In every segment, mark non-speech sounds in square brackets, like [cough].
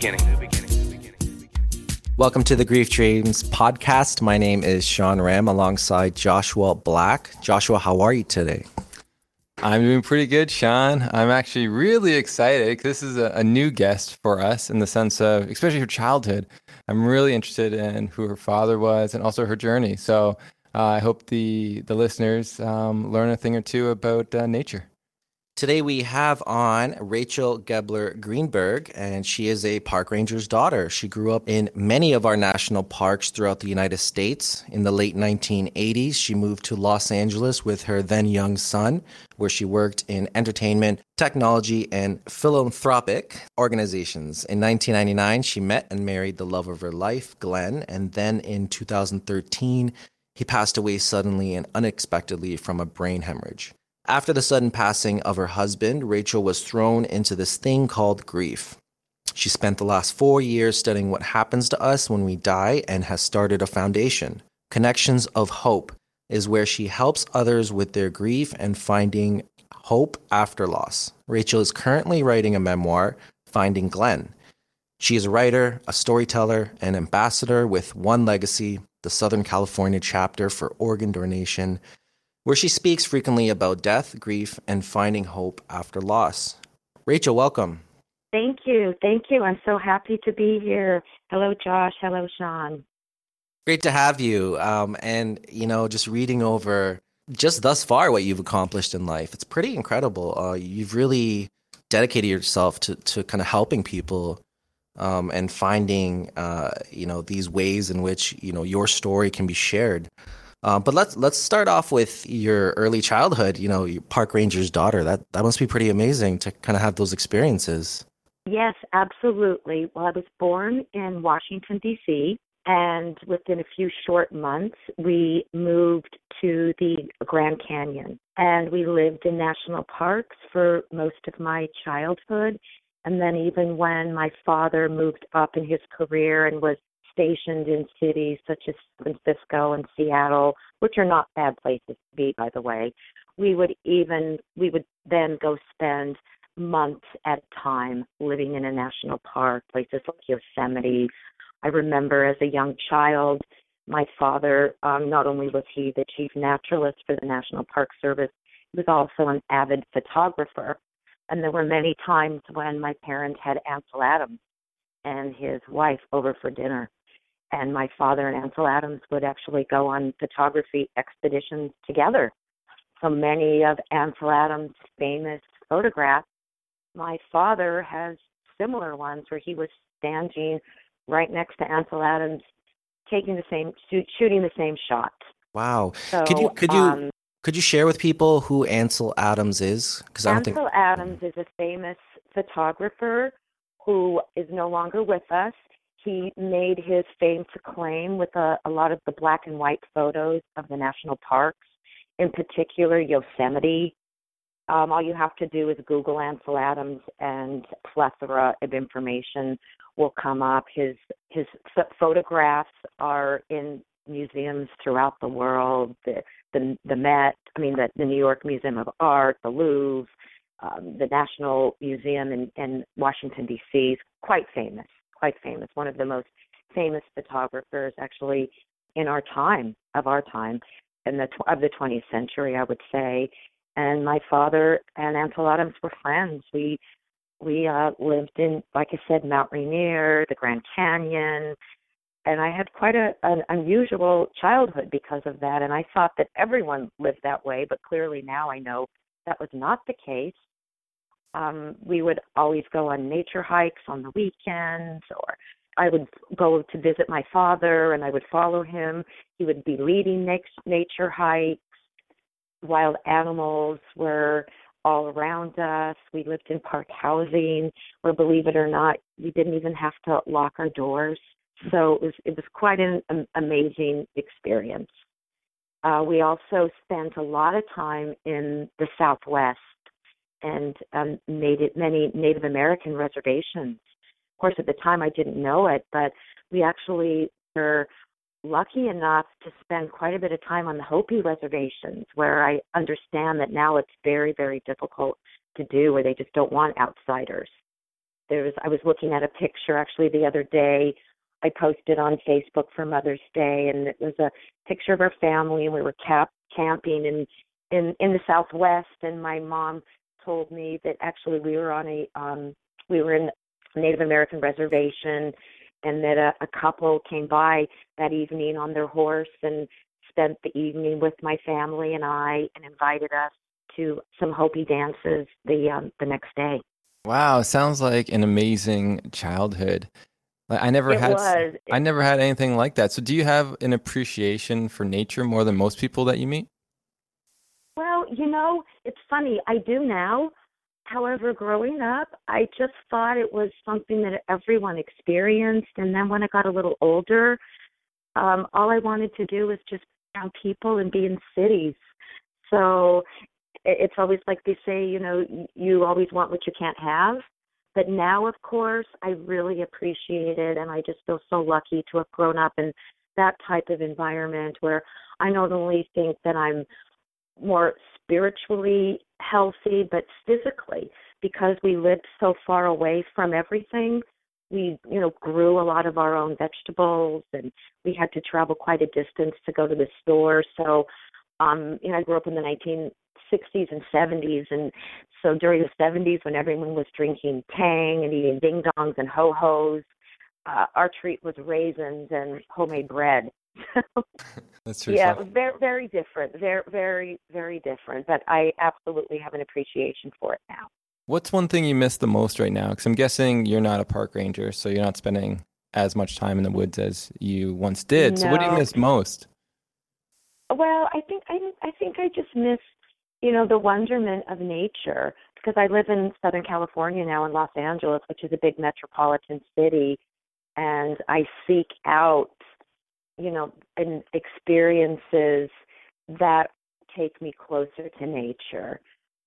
beginning. Welcome to the Grief Dreams podcast. My name is Sean Ram alongside Joshua Black. Joshua, how are you today? I'm doing pretty good, Sean. I'm actually really excited because this is a, a, new guest for us in the sense of, especially her childhood. I'm really interested in who her father was and also her journey. So uh, I hope the the listeners um, learn a thing or two about uh, nature. Today we have on Rachel Gebler Greenberg, and she is a park ranger's daughter. She grew up in many of our national parks throughout the United States. In the late 1980s, she moved to Los Angeles with her then young son, where she worked in entertainment, technology, and philanthropic organizations. In 1999, she met and married the love of her life, Glenn, and then in 2013, he passed away suddenly and unexpectedly from a brain hemorrhage. After the sudden passing of her husband, Rachel was thrown into this thing called grief. She spent the last four years studying what happens to us when we die and has started a foundation. Connections of Hope is where she helps others with their grief and finding hope after loss. Rachel is currently writing a memoir, Finding Glenn. She is a writer, a storyteller, an ambassador with One Legacy, the Southern California chapter for organ donation, where she speaks frequently about death, grief, and finding hope after loss. Rachel, welcome. Thank you. Thank you. I'm so happy to be here. Hello, Josh. Hello, Sean. Great to have you. Um, and, you know, just reading over just thus far what you've accomplished in life, it's pretty incredible. Uh, you've really dedicated yourself to, to kind of helping people um, and finding, uh, you know, these ways in which, you know, your story can be shared. Uh, but let's let's start off with your early childhood. You know, your park ranger's daughter. That that must be pretty amazing to kind of have those experiences. Yes, absolutely. Well, I was born in Washington D.C. and within a few short months, we moved to the Grand Canyon, and we lived in national parks for most of my childhood. And then even when my father moved up in his career and was stationed in cities such as San Francisco and Seattle, which are not bad places to be, by the way. We would even we would then go spend months at a time living in a national park, places like Yosemite. I remember as a young child, my father, um, not only was he the chief naturalist for the National Park Service, he was also an avid photographer. And there were many times when my parents had Ansel Adams and his wife over for dinner and my father and Ansel Adams would actually go on photography expeditions together. So many of Ansel Adams' famous photographs, my father has similar ones where he was standing right next to Ansel Adams, taking the same, shooting the same shot. Wow! So, could you could you um, could you share with people who Ansel Adams is? Because I don't Ansel think... Adams is a famous photographer who is no longer with us he made his fame to claim with a, a lot of the black and white photos of the national parks, in particular Yosemite. Um, all you have to do is Google Ansel Adams, and plethora of information will come up. His his photographs are in museums throughout the world. The the, the Met, I mean the, the New York Museum of Art, the Louvre, um, the National Museum in, in Washington D.C. is quite famous quite famous, one of the most famous photographers actually in our time, of our time, in the of the 20th century, I would say. And my father and Ansel Adams were friends. We we uh, lived in, like I said, Mount Rainier, the Grand Canyon, and I had quite a an unusual childhood because of that. And I thought that everyone lived that way, but clearly now I know that was not the case um, we would always go on nature hikes on the weekends, or I would go to visit my father and I would follow him. He would be leading nature hikes. Wild animals were all around us. We lived in park housing where, believe it or not, we didn't even have to lock our doors. So it was it was quite an amazing experience. Uh, we also spent a lot of time in the Southwest and um, native, many Native American reservations. Of course, at the time I didn't know it, but we actually were lucky enough to spend quite a bit of time on the Hopi reservations, where I understand that now it's very, very difficult to do, where they just don't want outsiders. there's I was looking at a picture actually the other day. I posted on Facebook for Mother's Day, and it was a picture of our family, and we were cap- camping in in in the Southwest. And my mom told me that actually we were on a um we were in Native American reservation, and that a, a couple came by that evening on their horse and spent the evening with my family and I, and invited us to some Hopi dances the um, the next day. Wow, sounds like an amazing childhood. Like I never It had was. I never had anything like that. So do you have an appreciation for nature more than most people that you meet? Well, you know, it's funny. I do now. However, growing up, I just thought it was something that everyone experienced. And then when I got a little older, um, all I wanted to do was just be around people and be in cities. So it's always like they say, you know, you always want what you can't have. But now, of course, I really appreciate it. And I just feel so lucky to have grown up in that type of environment where I not only think that I'm more spiritually healthy, but physically because we lived so far away from everything. We, you know, grew a lot of our own vegetables, and we had to travel quite a distance to go to the store. So, um, you know, I grew up in the 1960s and 70s, and so during the 70s, when everyone was drinking Tang and eating ding dongs and ho hos, uh, our treat was raisins and homemade bread. [laughs] That's true. Yeah, very very different. Very very very different. But I absolutely have an appreciation for it now. What's one thing you miss the most right now? Because I'm guessing you're not a park ranger, so you're not spending as much time in the woods as you once did. So what do you miss most? Well, I think I I think I just miss, you know, the wonderment of nature because I live in Southern California now in Los Angeles, which is a big metropolitan city, and I seek out, you know, and experiences that take me closer to nature.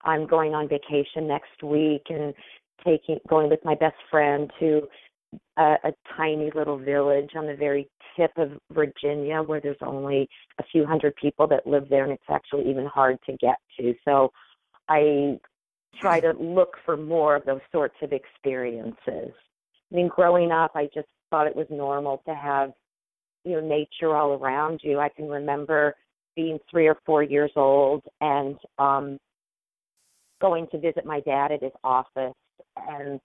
I'm going on vacation next week and taking going with my best friend to a, a tiny little village on the very tip of Virginia where there's only a few hundred people that live there and it's actually even hard to get to. So I try to look for more of those sorts of experiences. I mean, growing up, I just thought it was normal to have, you know, nature all around you. I can remember being three or four years old and um going to visit my dad at his office and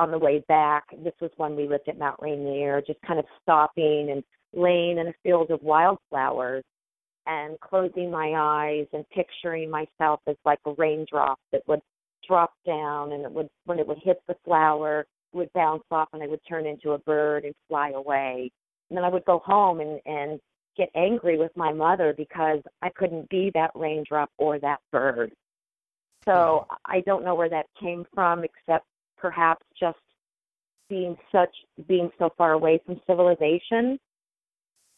on the way back, this was when we lived at Mount Rainier, just kind of stopping and laying in a field of wildflowers and closing my eyes and picturing myself as like a raindrop that would drop down and it would when it would hit the flower would bounce off and I would turn into a bird and fly away. And then I would go home and and get angry with my mother because I couldn't be that raindrop or that bird. So mm-hmm. I don't know where that came from except perhaps just being such being so far away from civilization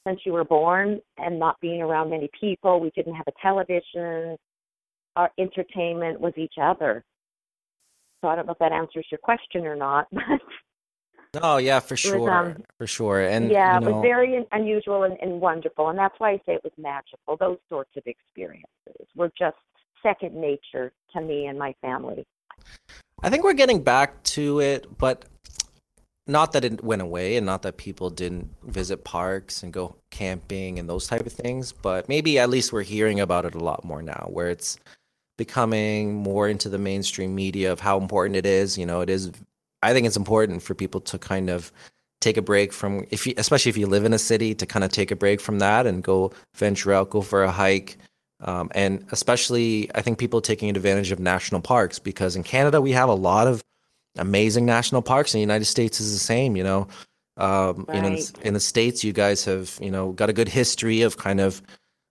since you were born and not being around many people. We didn't have a television. Our entertainment was each other. So I don't know if that answers your question or not, [laughs] but Oh yeah, for was, sure, um, for sure. And yeah, you it was very unusual and, and wonderful, and that's why I say it was magical. Those sorts of experiences were just second nature to me and my family. I think we're getting back to it, but not that it went away and not that people didn't visit parks and go camping and those type of things, but maybe at least we're hearing about it a lot more now where it's becoming more into the mainstream media of how important it is. You know, it is I think it's important for people to kind of take a break from if you especially if you live in a city to kind of take a break from that and go venture out, go for a hike. Um, and especially, I think people taking advantage of national parks because in Canada we have a lot of amazing national parks. In the United States is the same. You know, um, you know, in, Right. in the states, you guys have you know got a good history of kind of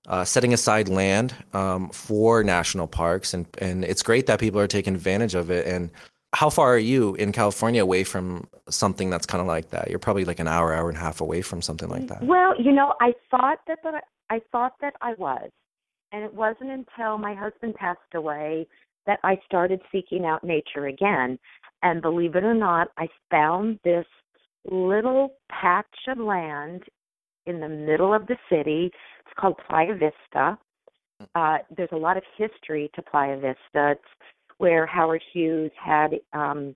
uh, setting aside land um, for national parks, and and it's great that people are taking advantage of it. And how far are you in California away from something that's kind of like that? You're probably like an hour, hour and a half away from something like that. Well, you know, I thought that, that I thought that I was, and it wasn't until my husband passed away that I started seeking out nature again. And believe it or not, I found this little patch of land in the middle of the city. It's called Playa Vista. Uh, there's a lot of history to Playa Vista. It's where Howard Hughes had um,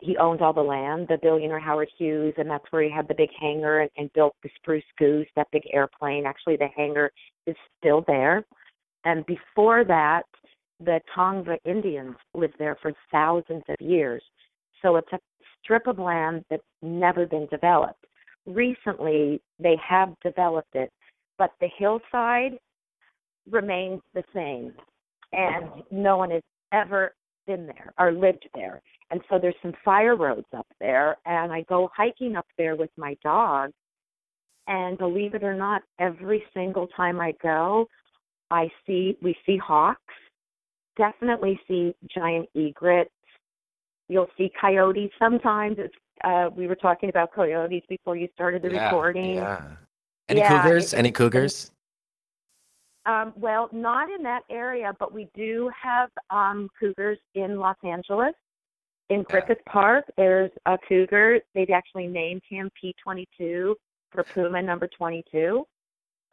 he owned all the land, the billionaire Howard Hughes, and that's where he had the big hangar and, and built the Spruce Goose, that big airplane. Actually, the hangar is still there. And before that, the Tongva Indians lived there for thousands of years. So it's a strip of land that's never been developed. Recently, they have developed it, but the hillside remains the same, and no one has ever been there or lived there. And so there's some fire roads up there, and I go hiking up there with my dog. And believe it or not, every single time I go, I see we see hawks, definitely see giant egrets. You'll see coyotes sometimes. It's, uh, we were talking about coyotes before you started the Yeah, recording. Yeah. Any Yeah, cougars? Any cougars? Um, well, not in that area, but we do have um, cougars in Los Angeles. In Griffith Park, there's a cougar. They've actually named him P22 for Puma number 22.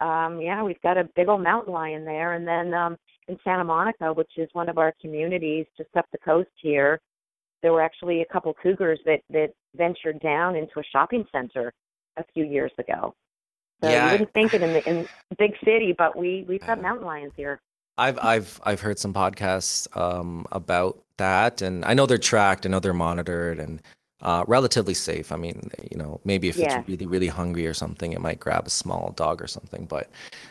Um, yeah, we've got a big old mountain lion there. And then um, in Santa Monica, which is one of our communities just up the coast here, there were actually a couple cougars that, that ventured down into a shopping center a few years ago. So Yeah, you wouldn't think it in the in big city, but we we've got mountain lions here. I've I've I've heard some podcasts um, about that, and I know they're tracked. I know they're monitored and uh, relatively safe. I mean, you know, maybe if Yeah. it's really really hungry or something, it might grab a small dog or something. But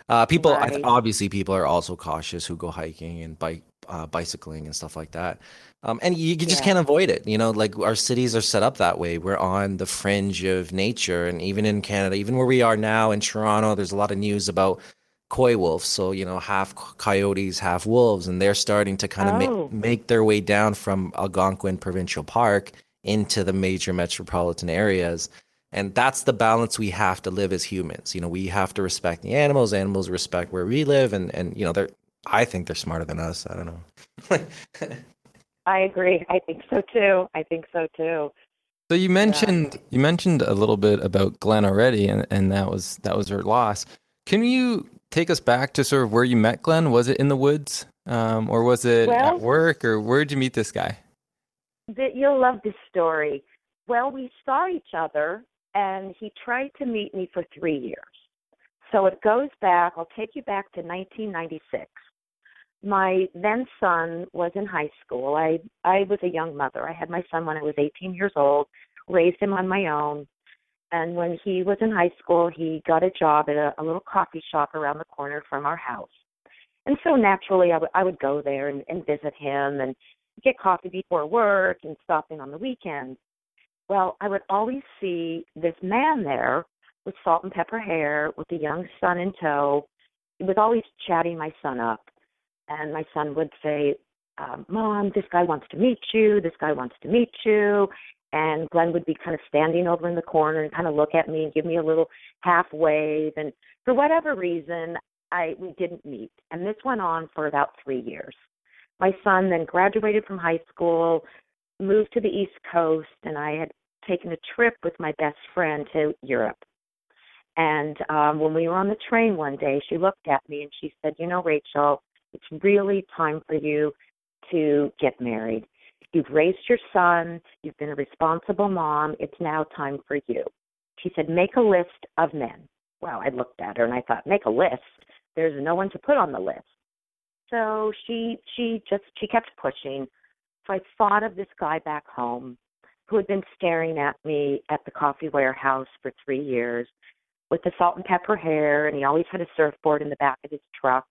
uh, people, Right. obviously, people are also cautious who go hiking and bike, uh, bicycling and stuff like that. Um, and you, you just Yeah. can't avoid it. You know, like our cities are set up that way. We're on the fringe of nature, and even in Canada, even where we are now in Toronto, there's a lot of news about coy wolves. So you know, half coyotes, half wolves, and they're starting to kind of Oh. make make their way down from Algonquin Provincial Park into the major metropolitan areas. And that's the balance we have to live as humans. You know, we have to respect the animals. Animals respect where we live, and and you know, they're. I think they're smarter than us. I don't know. [laughs] I agree. I think so too. I think so too. So you mentioned you mentioned a little bit about Glenn already, and, and that was that was her loss. Can you take us back to sort of where you met Glenn? Was it in the woods, um, or was it Well- at work, or where did you meet this guy? That you'll love this story. Well, we saw each other, and he tried to meet me for three years. So it goes back. I'll take you back to 1996. My then son was in high school. I I was a young mother. I had my son when I was 18 years old. Raised him on my own. And when he was in high school, he got a job at a, a little coffee shop around the corner from our house. And so naturally, I would I would go there and, and visit him and get coffee before work and stop in on the weekends. Well, I would always see this man there with salt and pepper hair, with a young son in tow. He was always chatting my son up. And my son would say, um, Mom, this guy wants to meet you. This guy wants to meet you. And Glenn would be kind of standing over in the corner and kind of look at me and give me a little half wave. And for whatever reason, I we didn't meet. And this went on for about three years. My son then graduated from high school, moved to the East Coast, and I had taken a trip with my best friend to Europe. And um, when we were on the train one day, she looked at me and she said, You know, Rachel, it's really time for you to get married. You've raised your son, you've been a responsible mom, it's now time for you. She said, Make a list of men. Well, I looked at her and I thought, Make a list? There's no one to put on the list. So she she just she kept pushing. So I thought of this guy back home who had been staring at me at the coffee warehouse for three years with the salt and pepper hair and he always had a surfboard in the back of his truck.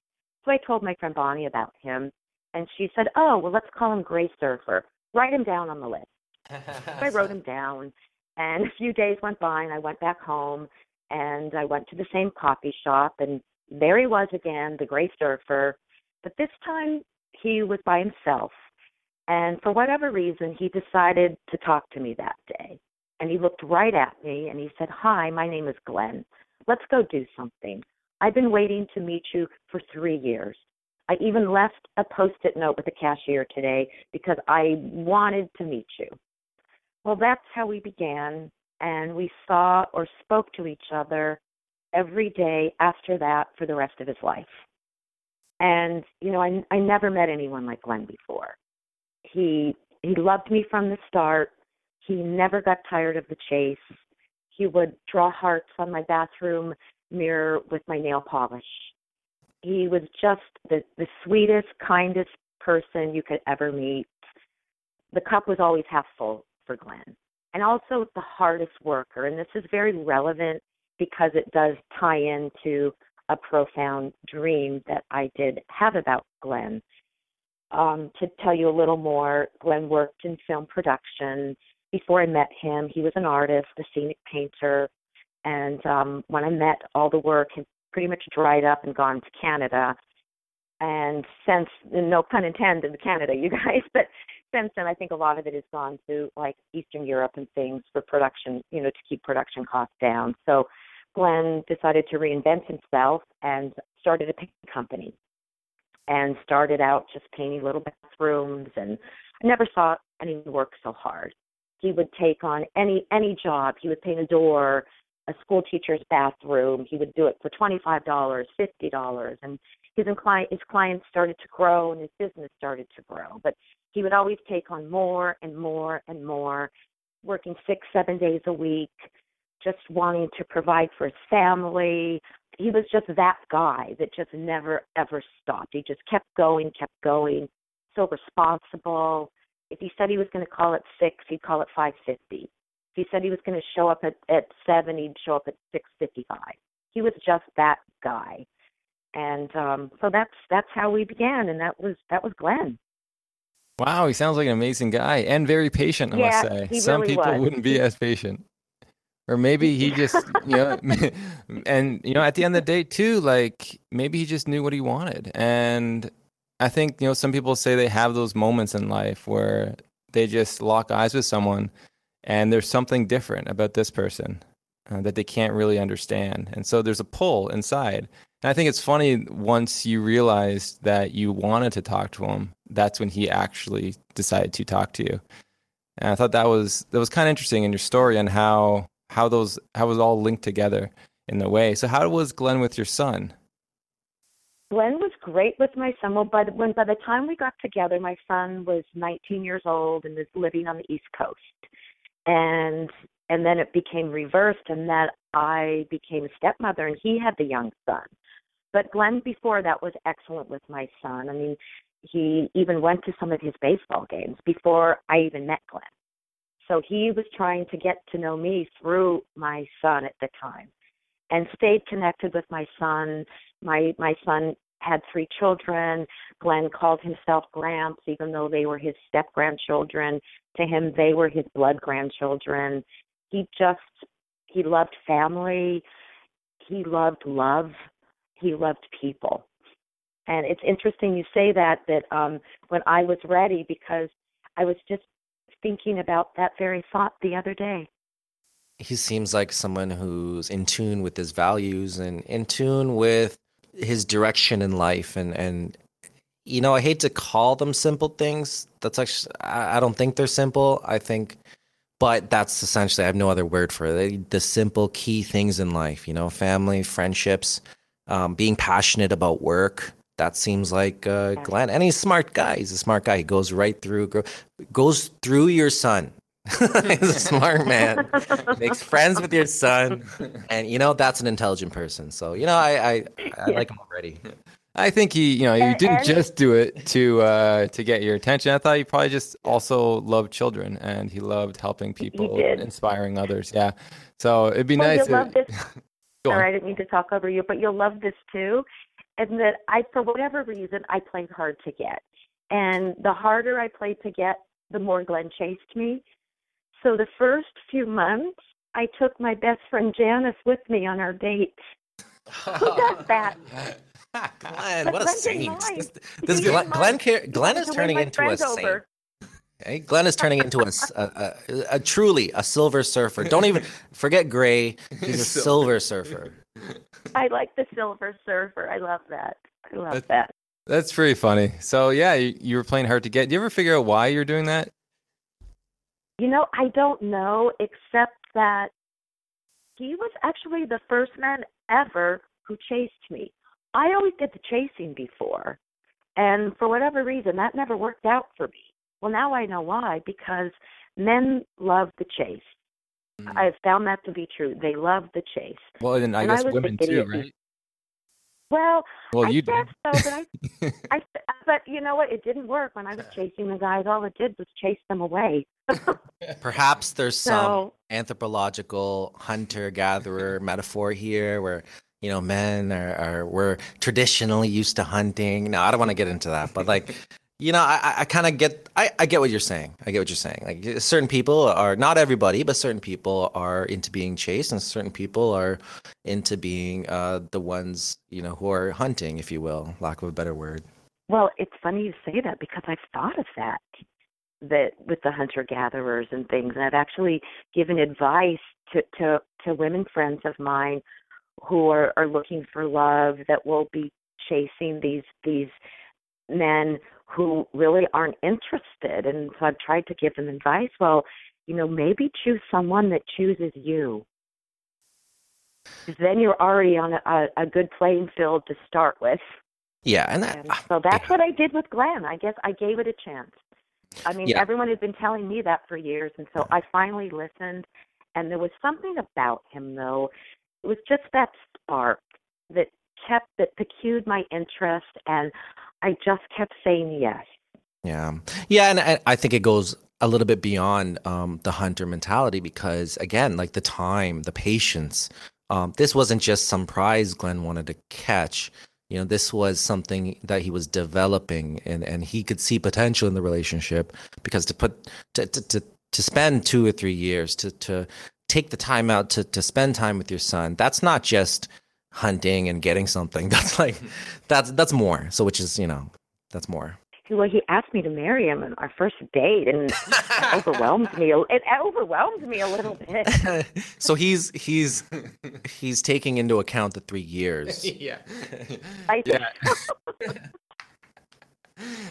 So I told my friend Bonnie about him and she said, Oh, well let's call him Gray Surfer. Write him down on the list. So I [laughs] wrote him down and [laughs] a few days went by and I went back home and I went to the same coffee shop and there he was again, the Gray Surfer. But this time he was by himself. And for whatever reason, he decided to talk to me that day. And he looked right at me and he said, Hi, my name is Glenn. Let's go do something. I've been waiting to meet you for three years. I even left a post it note with the cashier today because I wanted to meet you. Well, that's how we began. And we saw or spoke to each other every day after that for the rest of his life. And, you know, I, I never met anyone like Glenn before. He he loved me from the start. He never got tired of the chase. He would draw hearts on my bathroom mirror with my nail polish. He was just the, the sweetest, kindest person you could ever meet. The cup was always half full for Glenn. And also the hardest worker. And this is very relevant because it does tie into a profound dream that I did have about Glenn. Um, to tell you a little more, Glenn worked in film production. Before I met him, he was an artist, a scenic painter. And um, when I met, all the work had pretty much dried up and gone to Canada. And since, no pun intended, Canada, you [laughs] guys, but since then, I think a lot of it has gone to like Eastern Europe and things for production, you know, to keep production costs down. So Glenn decided to reinvent himself and started a painting company and started out just painting little bathrooms and I never saw anyone work so hard. He would take on any any job. He would paint a door, a school teacher's bathroom. He would do it for twenty five dollars, fifty dollars, and his client his clients started to grow and his business started to grow. But he would always take on more and more and more, working six, seven days a week, just wanting to provide for his family. He was just that guy that just never ever stopped. He just kept going, kept going. So responsible. If he said he was going to call at six, he'd call at five fifty. If he said he was going to show up at at seven, he'd show up at six fifty five. He was just that guy, and um so that's that's how we began, and that was that was Glenn. Wow, he sounds like an amazing guy and very patient. I yeah, must say, he some really people was. wouldn't be as patient or maybe he just you know [laughs] and you know at the end of the day too like maybe he just knew what he wanted. And i think you know some people say they have those moments in life where they just lock eyes with someone and there's something different about this person uh, that they can't really understand. And so there's a pull inside. And i think it's funny once you realize that you wanted to talk to him that's when he actually decided to talk to you. And i thought that was that was kind of interesting in your story and how how those how was all linked together in a way. So how was Glenn with your son? Glenn was great with my son. Well, by the, when by the time we got together, my son was 19 years old and was living on the East Coast, and and then it became reversed, and that I became a stepmother, and he had the young son. But Glenn, before that, was excellent with my son. I mean, he even went to some of his baseball games before I even met Glenn. So he was trying to get to know me through my son at the time and stayed connected with my son. My my son had three children. Glenn called himself Gramps, even though they were his step grandchildren. To him, they were his blood grandchildren. He just he loved family. He loved love. He loved people. And it's interesting you say that that um when I was ready because I was just thinking about that very thought the other day. He seems like someone who's in tune with his values and in tune with his direction in life and and you know, I hate to call them simple things. That's actually I, don't think they're simple. I think but that's essentially I have no other word for it. The simple key things in life, you know, family, friendships, um, being passionate about work, that seems like uh, Glenn, and he's a smart guy. He's a smart guy. He goes right through, goes through your son. [laughs] he's a smart man. [laughs] Makes friends with your son, and you know that's an intelligent person. So you know, I I, I like him already. I think he, you know, he didn't just do it to uh, to get your attention. I thought he probably just also loved children, and he loved helping people, inspiring others. Yeah. So it'd be well, nice. You'll love this. [laughs] Sorry, I didn't mean to talk over you, but you'll love this too and that I, for whatever reason, I played hard to get. And the harder I played to get, the more Glenn chased me. So the first few months, I took my best friend Janice with me on our dates. Who does [laughs] that? Glenn, what a saint! This, this Glenn, Glenn, Glenn, Glenn is turning into a saint. Over. Hey, Glenn is turning into a, a, a, a, truly a silver surfer. Don't even [laughs] forget Gray. He's a silver surfer. I like the Silver Surfer. I love that. I love that. That. That's pretty funny. So yeah, you, you were playing hard to get. Do you ever figure out why you're doing that? You know, I don't know, except that he was actually the first man ever who chased me. I always did the chasing before, and for whatever reason, that never worked out for me. Well, now I know why because men love the chase. Mm-hmm. I've found that to be true. They love the chase. Well, and I and guess I women too, right? Well, well, I you guess so, but I, [laughs] I, but you know what? It didn't work when I was chasing the guys. All it did was chase them away. [laughs] Perhaps there's so, some anthropological hunter-gatherer metaphor here, where you know men are, are we're traditionally used to hunting. Now, I don't want to get into that, but like you know, I, I kind of get, I, I get what you're saying. I get what you're saying. Like certain people are, not everybody, but certain people are into being chased, and certain people are into being uh, the ones, you know, who are hunting, if you will, lack of a better word. Well, it's funny you say that because I've thought of that, that with the hunter gatherers and things, and I've actually given advice to to to women friends of mine who are are looking for love that will be chasing these these men who really aren't interested. And so I've tried to give them advice. Well, you know, maybe choose someone that chooses you. Because then you're already on a, a good playing field to start with. Yeah, and, that, and so that's what I did with Glenn. I guess I gave it a chance. I mean, yeah. everyone had been telling me that for years, and so I finally listened. And there was something about him, though. It was just that spark that kept that piqued my interest, and I just kept saying yes. Yeah. Yeah. And I, think it goes a little bit beyond um, the hunter mentality because, again, like the time, the patience, um, this wasn't just some prize Glenn wanted to catch. You know, this was something that he was developing and, and he could see potential in the relationship because to put, to, to, to, to spend two or three years to, to take the time out to, to spend time with your son, that's not just hunting and getting something. [laughs] That's like that's that's more. So which is you know that's more. Well, he asked me to marry him on our first date, and it [laughs] overwhelmed me. It overwhelmed me a little bit. [laughs] so he's he's he's taking into account the three years. yeah. I yeah.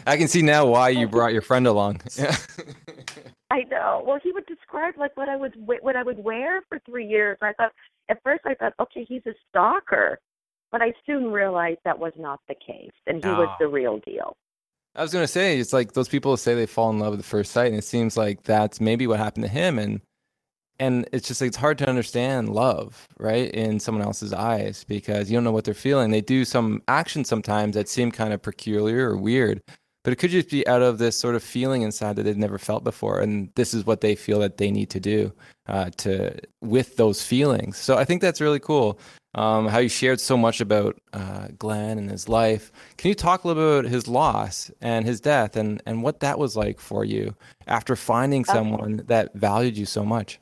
I can see now why you brought your friend along. Yeah. I know. Well, he would describe like what I would what I would wear for three years. I thought at first I thought, okay, he's a stalker, but I soon realized that was not the case, and he oh. was the real deal. I was going to say it's like those people say they fall in love at the first sight, and it seems like that's maybe what happened to him, and and it's just like it's hard to understand love, right, in someone else's eyes because you don't know what they're feeling. They do some actions sometimes that seem kind of peculiar or weird, but it could just be out of this sort of feeling inside that they've never felt before and this is what they feel that they need to do uh, to with those feelings. So i think that's really cool um, how you shared so much about uh, glenn and his life. Can you talk a little bit about his loss and his death and, and what that was like for you after finding someone that valued you so much?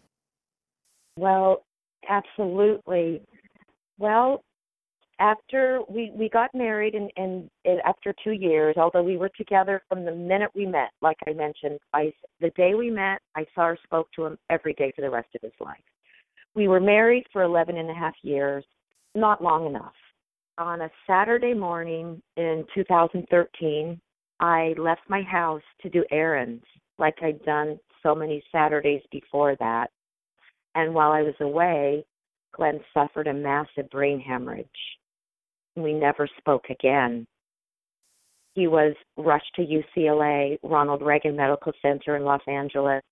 well absolutely. Well after we we got married and, and and after two years although we were together from the minute we met like i mentioned i the day we met i saw or spoke to him every day for the rest of his life. We were married for eleven and a half years not long enough. On a saturday morning in 2013 i left my house to do errands like i'd done so many saturdays before that. And while i was away glenn suffered a massive brain hemorrhage we never spoke again. He was rushed to UCLA, Ronald Reagan Medical Center in Los Angeles,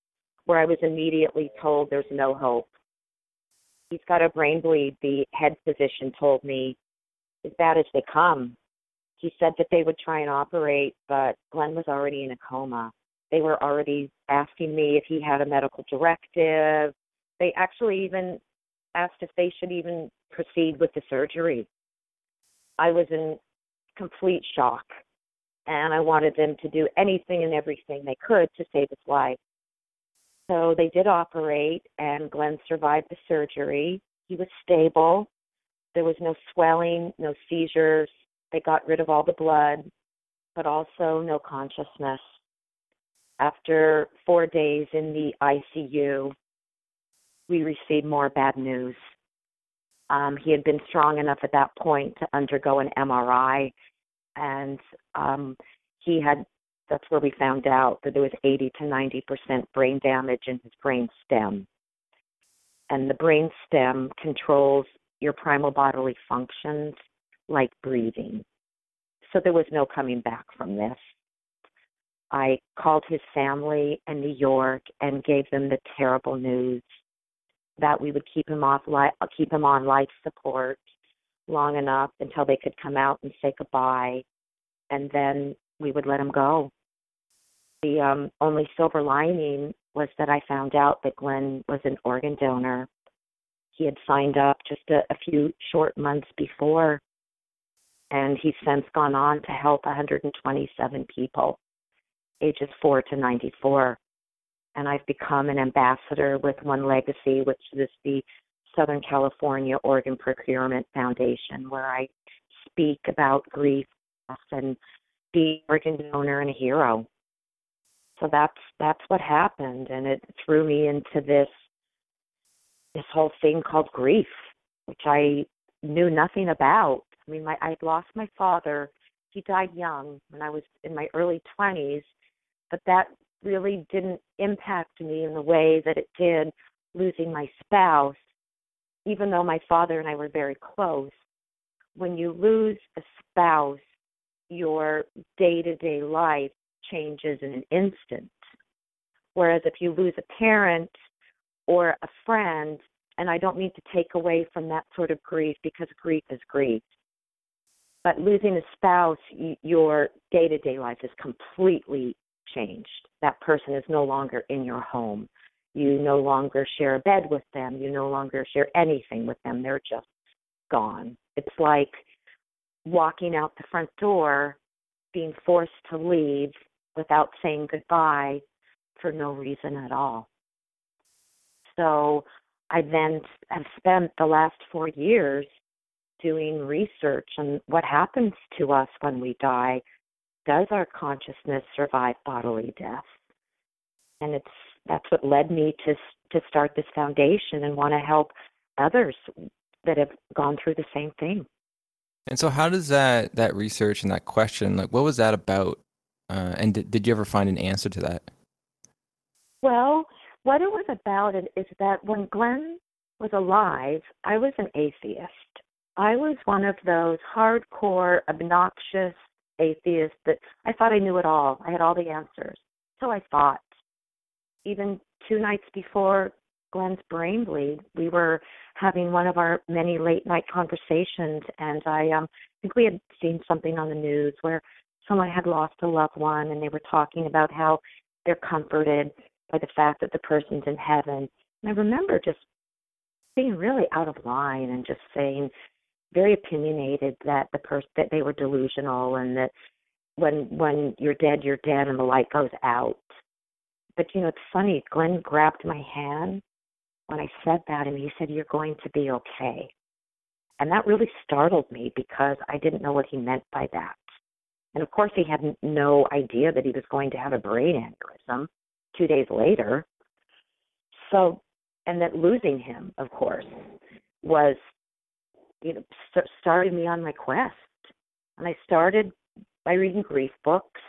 where I was immediately told there's no hope. He's got a brain bleed, the head physician told me, as bad as they come. He said that they would try and operate, but Glenn was already in a coma. They were already asking me if he had a medical directive. They actually even asked if they should even proceed with the surgery. I was in complete shock and I wanted them to do anything and everything they could to save his life. So they did operate and Glenn survived the surgery. He was stable. There was no swelling, no seizures. They got rid of all the blood, but also no consciousness. After four days in the ICU, we received more bad news. Um, he had been strong enough at that point to undergo an MRI, and um, he had. That's where we found out that there was 80 to 90 percent brain damage in his brain stem, and the brain stem controls your primal bodily functions like breathing. So there was no coming back from this. I called his family in New York and gave them the terrible news that we would keep him off li- keep him on life support long enough until they could come out and say goodbye, and then we would let him go. The um, only silver lining was that I found out that Glenn was an organ donor. He had signed up just a, a few short months before, and he's since gone on to help 127 people, ages 4 to 94. And I've become an ambassador with One Legacy, which is the Southern California Organ Procurement Foundation, where I speak about grief and be organ donor and a hero. So that's that's what happened, and it threw me into this this whole thing called grief, which I knew nothing about. I mean, my I'd lost my father. He died young when I was in my early twenties, but that really didn't impact me in the way that it did losing my spouse even though my father and I were very close, when you lose a spouse, your day to day life changes in an instant. Whereas if you lose a parent or a friend, and I don't mean to take away from that sort of grief because grief is grief, but losing a spouse, your day to day life is completely changed. That person is no longer in your home. You no longer share a bed with them. You no longer share anything with them. They're just gone. It's like walking out the front door, being forced to leave without saying goodbye for no reason at all. So I then have spent the last four years doing research on what happens to us when we die. Does our consciousness survive bodily death? And it's that's what led me to to start this foundation and want to help others that have gone through the same thing. And so, how does that that research and that question, like, what was that about? Uh, and did, did you ever find an answer to that? Well, what it was about is that when Glenn was alive, I was an atheist. I was one of those hardcore, obnoxious atheists that I thought I knew it all. I had all the answers. So I thought even two nights before Glenn's brain bleed, we were having one of our many late night conversations, and I um, think we had seen something on the news where someone had lost a loved one, and they were talking about how they're comforted by the fact that the person's in heaven. And I remember just being really out of line and just saying very opinionated that the person that they were delusional and that when when you're dead you're dead and the light goes out but you know, it's funny. Glenn grabbed my hand when I said that, and he said, "You're going to be okay." And that really startled me because I didn't know what he meant by that. And of course, he had no idea that he was going to have a brain aneurysm two days later. So, and that losing him, of course, was, you know, st- started me on my quest. And I started by reading grief books,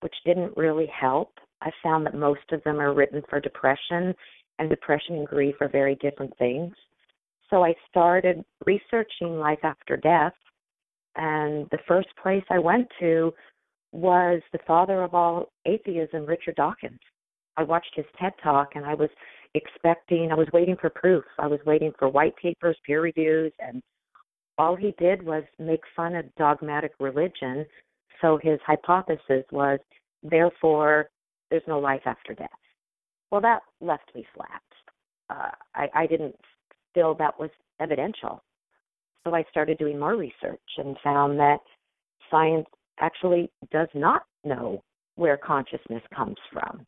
which didn't really help. I found that most of them are written for depression, and depression and grief are very different things. So I started researching life after death, and the first place I went to was the father of all atheism, Richard Dawkins. I watched his TED talk, and I was expecting, I was waiting for proof. I was waiting for white papers, peer reviews, and all he did was make fun of dogmatic religion. So his hypothesis was, therefore, there's no life after death. Well, that left me flat. Uh, I, I didn't feel that was evidential. So I started doing more research and found that science actually does not know where consciousness comes from.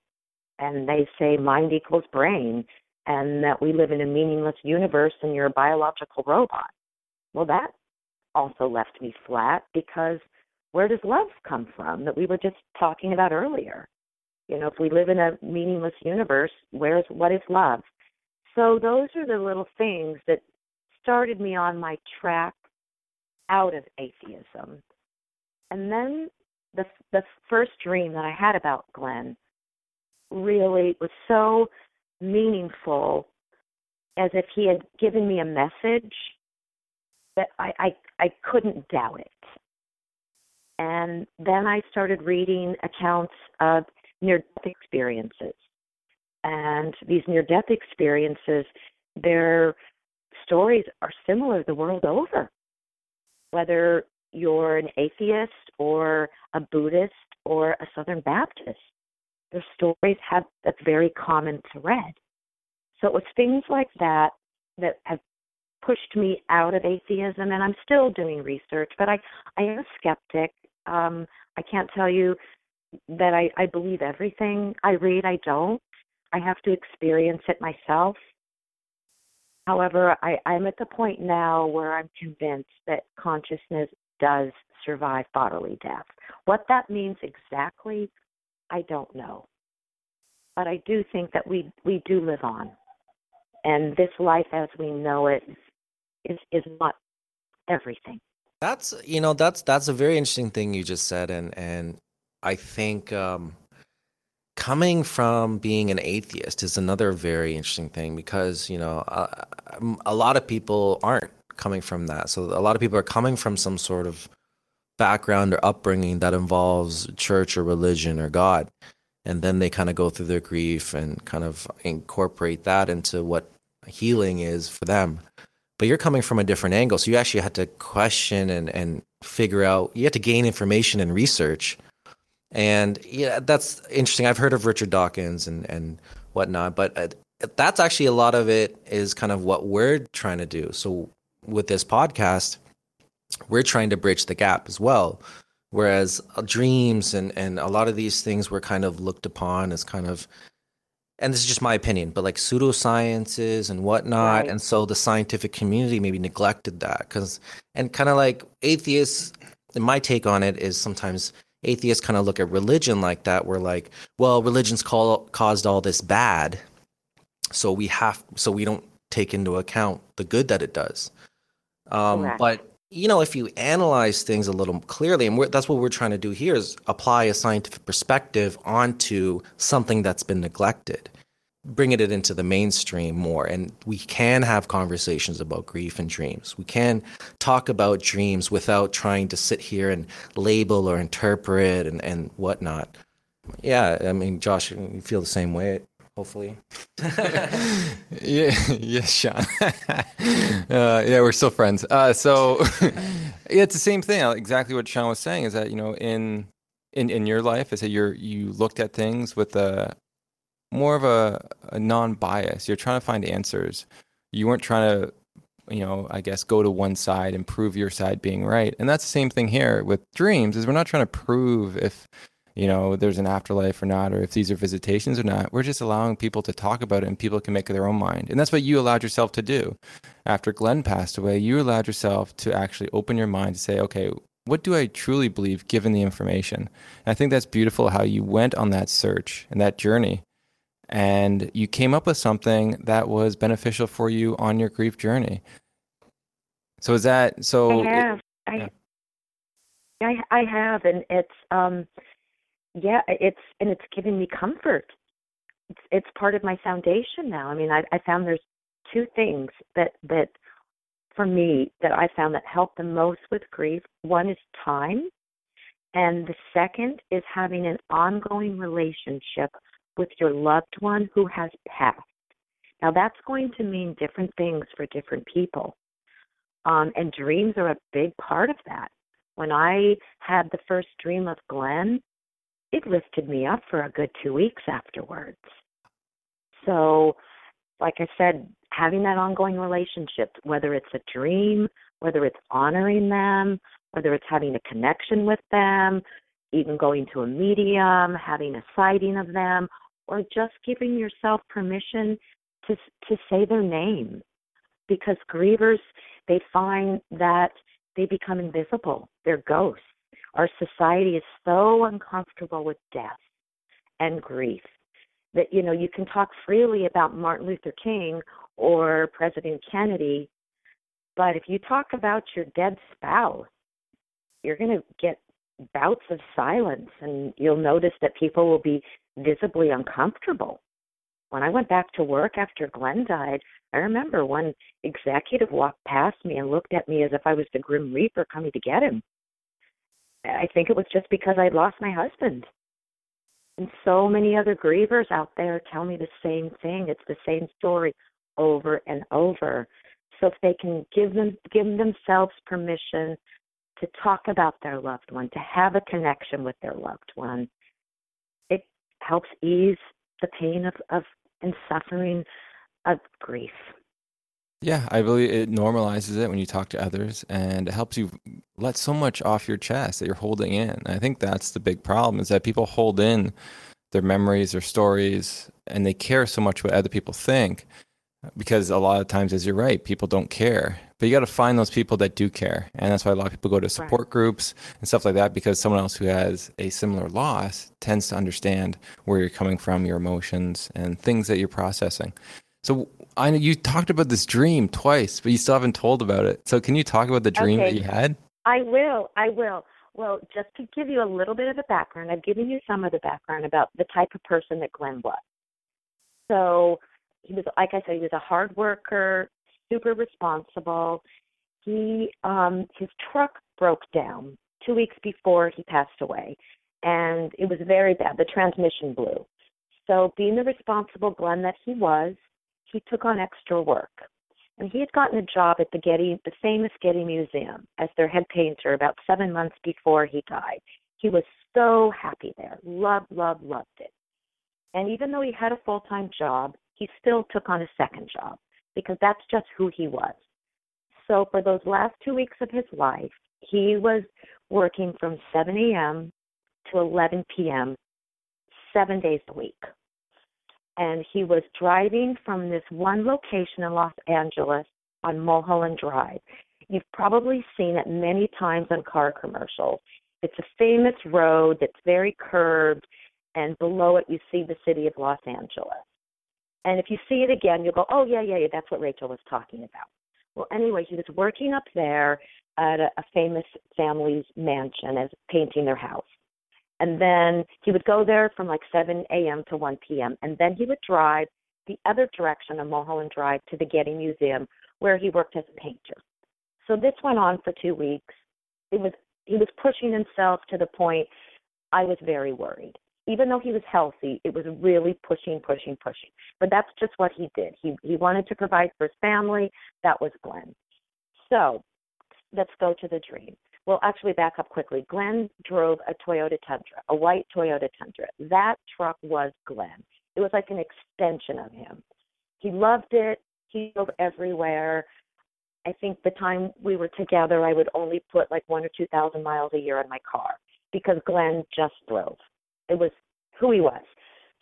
And they say mind equals brain, and that we live in a meaningless universe and you're a biological robot. Well, that also left me flat because where does love come from that we were just talking about earlier? You know, if we live in a meaningless universe, where's what is love? So those are the little things that started me on my track out of atheism. And then the the first dream that I had about Glenn really was so meaningful as if he had given me a message that I I, I couldn't doubt it. And then I started reading accounts of near death experiences. And these near death experiences, their stories are similar the world over. Whether you're an atheist or a Buddhist or a Southern Baptist, their stories have a very common thread. So it was things like that that have pushed me out of atheism, and I'm still doing research, but I, I am a skeptic. Um, I can't tell you that I, I believe everything I read. I don't. I have to experience it myself. However, I, I'm at the point now where I'm convinced that consciousness does survive bodily death. What that means exactly, I don't know. But I do think that we, we do live on. And this life as we know it is, is not everything. That's you know that's that's a very interesting thing you just said, and and I think um, coming from being an atheist is another very interesting thing because you know a, a lot of people aren't coming from that. So a lot of people are coming from some sort of background or upbringing that involves church or religion or God. And then they kind of go through their grief and kind of incorporate that into what healing is for them. But you're coming from a different angle. So you actually had to question and, and figure out, you had to gain information and research. And yeah, that's interesting. I've heard of Richard Dawkins and, and whatnot, but uh, that's actually a lot of it is kind of what we're trying to do. So with this podcast, we're trying to bridge the gap as well. Whereas uh, dreams and, and a lot of these things were kind of looked upon as kind of, and this is just my opinion, but like pseudosciences and whatnot. Right. And so the scientific community maybe neglected that because, and kind of like atheists, and my take on it is sometimes atheists kind of look at religion like that. We're like, well, religion's call, caused all this bad. So we have, so we don't take into account the good that it does. Um, but you know, if you analyze things a little clearly, and that's what we're trying to do here is apply a scientific perspective onto something that's been neglected, bringing it into the mainstream more. And we can have conversations about grief and dreams. We can talk about dreams without trying to sit here and label or interpret and, and whatnot. Yeah, I mean, Josh, you feel the same way hopefully. [laughs] yeah, yes, Sean. [laughs] uh, yeah, we're still friends. Uh, so [laughs] yeah, it's the same thing. Exactly what Sean was saying is that you know in in in your life is that you're you looked at things with a more of a, a non-bias. You're trying to find answers. You weren't trying to you know, I guess go to one side and prove your side being right. And that's the same thing here with dreams is we're not trying to prove if you know, there's an afterlife or not, or if these are visitations or not. We're just allowing people to talk about it and people can make their own mind. And that's what you allowed yourself to do. After Glenn passed away, you allowed yourself to actually open your mind to say, okay, what do I truly believe given the information? And I think that's beautiful how you went on that search and that journey. And you came up with something that was beneficial for you on your grief journey. So is that so? I have. It, yeah. I, I have, and it's um, yeah, it's and it's given me comfort. It's it's part of my foundation now. I mean, I I found there's two things that that for me that I found that help the most with grief. One is time, and the second is having an ongoing relationship with your loved one who has passed. Now that's going to mean different things for different people. Um, and dreams are a big part of that. When I had the first dream of Glenn, it lifted me up for a good two weeks afterwards. So, like I said, having that ongoing relationship, whether it's a dream, whether it's honoring them, whether it's having a connection with them, even going to a medium, having a sighting of them, or just giving yourself permission to to say their name, because grievers they find that they become invisible, they're ghosts our society is so uncomfortable with death and grief that you know you can talk freely about Martin Luther King or President Kennedy, but if you talk about your dead spouse, you're going to get bouts of silence and you'll notice that people will be visibly uncomfortable. When I went back to work after Glenn died, I remember one executive walked past me and looked at me as if I was the Grim Reaper coming to get him I think it was just because I'd lost my husband. And so many other grievers out there tell me the same thing. It's the same story over and over. So if they can give them give themselves permission to talk about their loved one, to have a connection with their loved one, it helps ease the pain of, of and suffering of grief. Yeah, I believe it normalizes it when you talk to others and it helps you let so much off your chest that you're holding in. I think that's the big problem is that people hold in their memories, their stories, and they care so much what other people think because a lot of times, as you're right, people don't care. But you got to find those people that do care. And that's why a lot of people go to support right. groups and stuff like that because someone else who has a similar loss tends to understand where you're coming from, your emotions, and things that you're processing. So I know you talked about this dream twice, but you still haven't told about it. So can you talk about the dream okay. that you had? I will. I will. Well, just to give you a little bit of the background, I've given you some of the background about the type of person that Glenn was. So he was, like I said, he was a hard worker, super responsible. He um his truck broke down two weeks before he passed away, and it was very bad. The transmission blew. So, being the responsible Glenn that he was, he took on extra work. And he had gotten a job at the Getty, the famous Getty Museum, as their head painter about seven months before he died. He was so happy there, loved, loved, loved it. And even though he had a full time job, he still took on a second job because that's just who he was. So for those last two weeks of his life, he was working from 7 a.m. to 11 p.m. seven days a week and he was driving from this one location in Los Angeles on Mulholland Drive. You've probably seen it many times on car commercials. It's a famous road that's very curved, and below it you see the city of Los Angeles. And if you see it again, you'll go, oh, yeah, yeah, yeah, that's what Rachel was talking about. Well, anyway, he was working up there at a, a famous family's mansion as painting their house. And then he would go there from like 7 a.m. to 1 p.m. And then he would drive the other direction of Mulholland Drive to the Getty Museum where he worked as a painter. So this went on for two weeks. It was he was pushing himself to the point I was very worried. Even though he was healthy, it was really pushing, pushing, pushing. But that's just what he did. He he wanted to provide for his family. That was Glenn. So let's go to the dream. Well, actually, back up quickly. Glenn drove a Toyota Tundra, a white Toyota Tundra. That truck was Glenn. It was like an extension of him. He loved it. He drove everywhere. I think the time we were together, I would only put like one or two thousand miles a year on my car because Glenn just drove. It was who he was.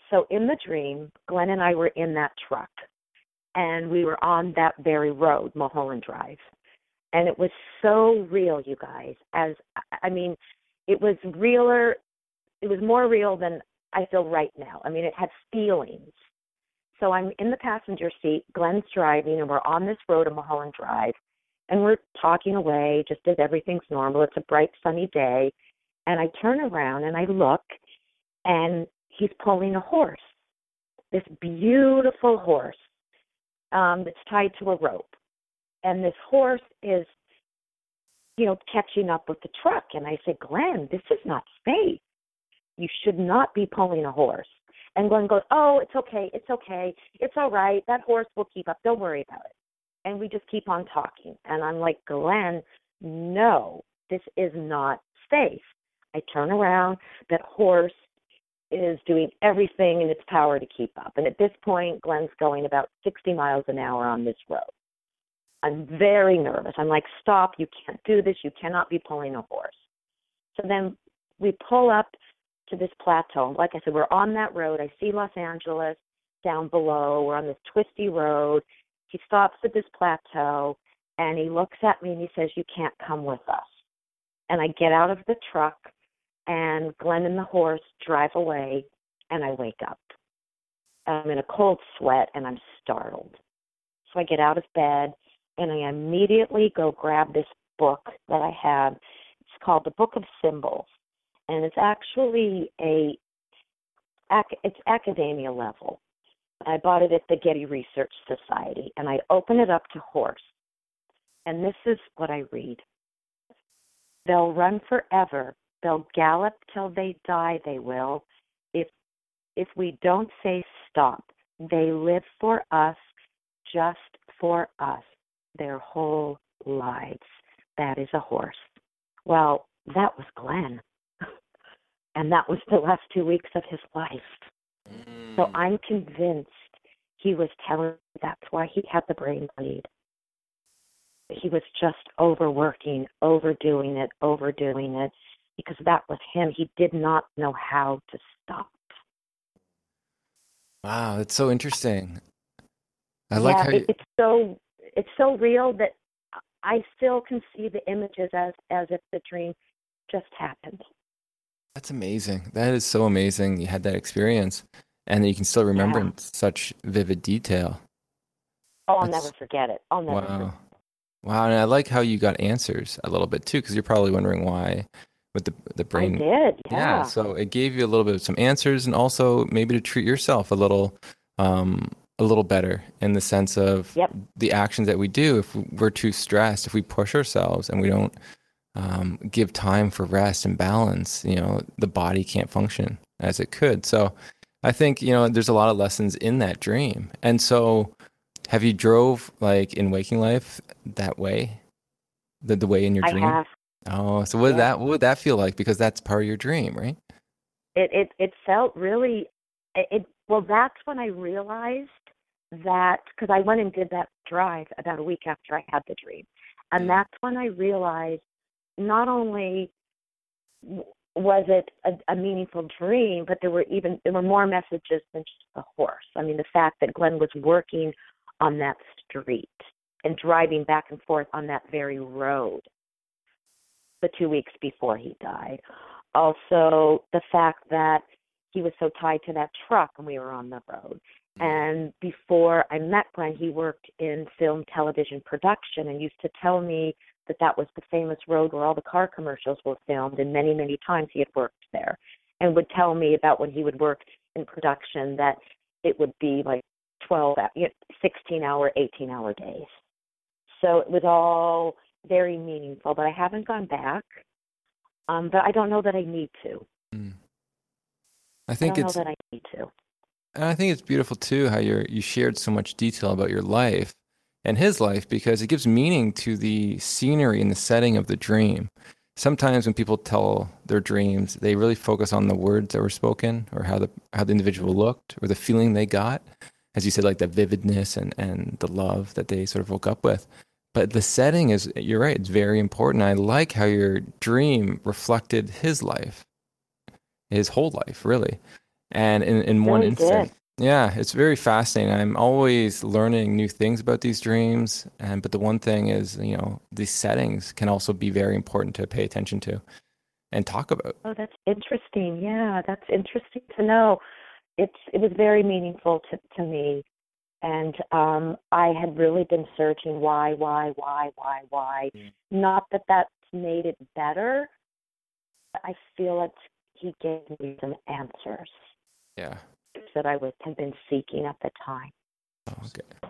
So in the dream, Glenn and I were in that truck, and we were on that very road, Mulholland Drive and it was so real you guys as i mean it was realer it was more real than i feel right now. I mean it had feelings. So i'm in the passenger seat glenn's driving and we're on this road in mulholland drive and we're talking away just as everything's normal. It's a bright sunny day and i turn around and i look and he's pulling a horse this beautiful horse um that's tied to a rope and this horse is you know catching up with the truck. And i say glenn this is not safe. You should not be pulling a horse. And glenn goes oh it's okay. It's okay. It's all right. That horse will keep up. Don't worry about it. And we just keep on talking. And i'm like glenn no this is not safe. I turn around. That horse is doing everything in its power to keep up. And at this point glenn's going about 60 miles an hour on this road I'm very nervous. I'm like, stop, you can't do this. You cannot be pulling a horse. So then we pull up to this plateau. Like I said, we're on that road. I see Los Angeles down below. We're on this twisty road. He stops at this plateau and he looks at me and he says, You can't come with us. And I get out of the truck and Glenn and the horse drive away and I wake up. I'm in a cold sweat and I'm startled. So I get out of bed and I immediately go grab this book that I have. It's called the Book of Symbols, and it's actually a it's academia level. I bought it at the Getty Research Society, and I open it up to horse, and this is what I read. They'll run forever They'll gallop till they die, they will. If if we don't say stop, they live for us, just for us, their whole lives. That is a horse. Well, that was Glenn. [laughs] and that was the last two weeks of his life. Mm. So I'm convinced he was telling that's why he had the brain bleed. He was just overworking, overdoing it, overdoing it, because that was him. He did not know how to stop. Wow, that's so interesting. I like how you... it's so it's so real that I still can see the images as as if the dream just happened. That's amazing. That is so amazing. You had that experience, and you can still remember yeah. in such vivid detail. Oh, I'll That's... never forget it. I'll never. Wow. Wow, and I like how you got answers a little bit too, because you're probably wondering why with the the brain. I did, yeah. yeah. So it gave you a little bit of some answers, and also maybe to treat yourself a little, um, a little better in the sense of yep. the actions that we do. If we're too stressed, if we push ourselves and we don't um, give time for rest and balance, you know, the body can't function as it could. So I think you know there's a lot of lessons in that dream, and so. Have you drove like in waking life that way? The the way in your dream? I have. Oh, so what yeah. that what would that feel like? Because that's part of your dream, right? It it it felt really it well that's when I realized that because I went and did that drive about a week after I had the dream. And mm. that's when I realized not only was it a, a meaningful dream, but there were even there were more messages than just the horse. I mean, the fact that Glenn was working on that street and driving back and forth on that very road the two weeks before he died. Also, the fact that he was so tied to that truck and we were on the road. Mm-hmm. And before I met Glenn, he worked in film, television production and used to tell me that that was the famous road where all the car commercials were filmed. And many, many times he had worked there and would tell me about when he would work in production that it would be like 12, 16 hour, 18 hour days. So it was all very meaningful, but I haven't gone back. Um, but I don't know that I need to. Mm. I think I it's that I need to. And I think it's beautiful too how you you shared so much detail about your life and his life because it gives meaning to the scenery and the setting of the dream. Sometimes when people tell their dreams, they really focus on the words that were spoken or how the how the individual looked or the feeling they got. As you said, like the vividness and, and the love that they sort of woke up with but the setting is you're right it's very important i like how your dream reflected his life his whole life really and in, in one instant yeah it's very fascinating i'm always learning new things about these dreams and but the one thing is you know these settings can also be very important to pay attention to and talk about oh that's interesting yeah that's interesting to know it's it was very meaningful to to me and um I had really been searching why, why, why, why, why. Mm. Not that that's made it better. I feel like he gave me some answers. Yeah. That I was had been seeking at the time. Oh, okay.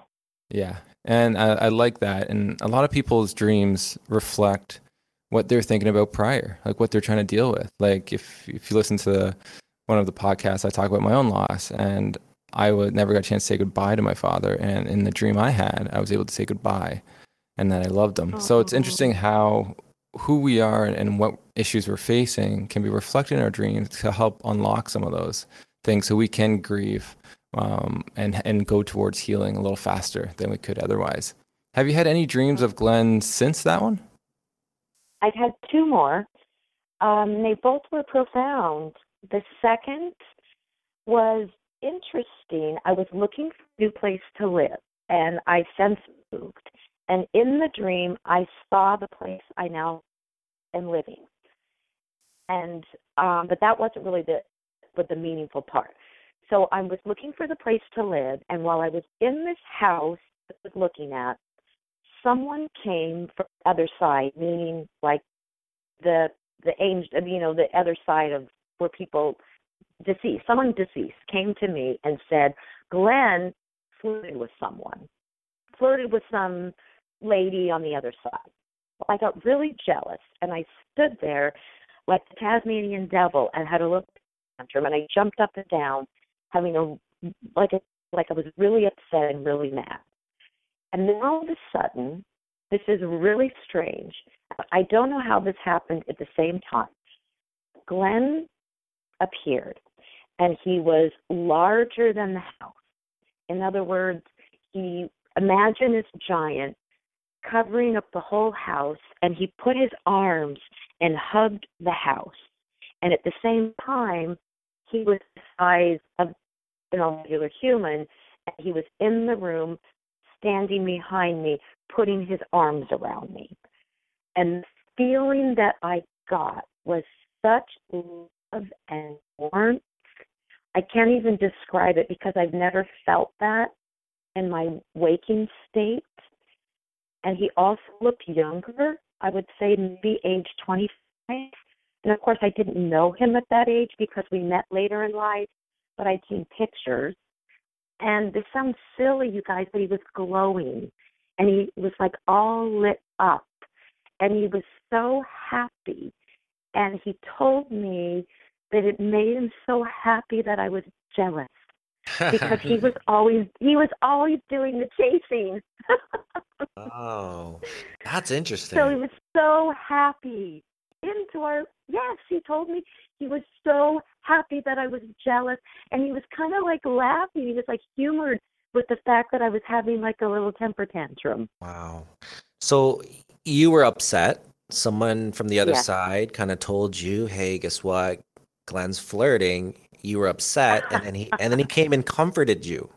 Yeah, and I, I like that. And a lot of people's dreams reflect what they're thinking about prior, like what they're trying to deal with. Like if if you listen to one of the podcasts, I talk about my own loss, and I would never got a chance to say goodbye to my father. And in the dream I had, I was able to say goodbye and that I loved him. Oh. So it's oh. interesting how who we are and what issues we're facing can be reflected in our dreams to help unlock some of those things so we can grieve um, and, and go towards healing a little faster than we could otherwise. Have you had any dreams of Glenn since that one? I've had two more. Um, they both were profound. The second was interesting. I was looking for a new place to live, and I since moved. And in the dream, I saw the place I now am living. And um, but that wasn't really the but the meaningful part. So I was looking for the place to live, and while I was in this house I was looking at, someone came from the other side, meaning like the the angel, you know, the other side of where people deceased, someone deceased, came to me and said, Glenn flirted with someone, flirted with some lady on the other side. Well, I got really jealous and I stood there like the Tasmanian devil and had a little tantrum and I jumped up and down having a like a like I was really upset and really mad. And then all of a sudden, this is really strange. I don't know how this happened at the same time. Glenn appeared and he was larger than the house. In other words, he imagine this giant covering up the whole house and he put his arms and hugged the house. And at the same time, he was the size of an regular human. And he was in the room, standing behind me, putting his arms around me. And the feeling that I got was such love and warmth. I can't even describe it because I've never felt that in my waking state. And he also looked younger. I would say maybe age 25. And of course, I didn't know him at that age because we met later in life, but I'd seen pictures. And this sounds silly, you guys, but he was glowing and he was like all lit up and he was so happy. And he told me that it made him so happy that I was jealous because he [laughs] was always he was always doing the chasing. [laughs] oh, that's interesting. So he was so happy. Into our yes, he told me he was so happy that I was jealous, and he was kind of like laughing. He was like humored with the fact that I was having like a little temper tantrum. Wow. So you were upset. Someone from the other Yeah. side kind of told you, "Hey, guess what? Glenn's flirting." You were upset, and then he [laughs] and then he came and comforted you.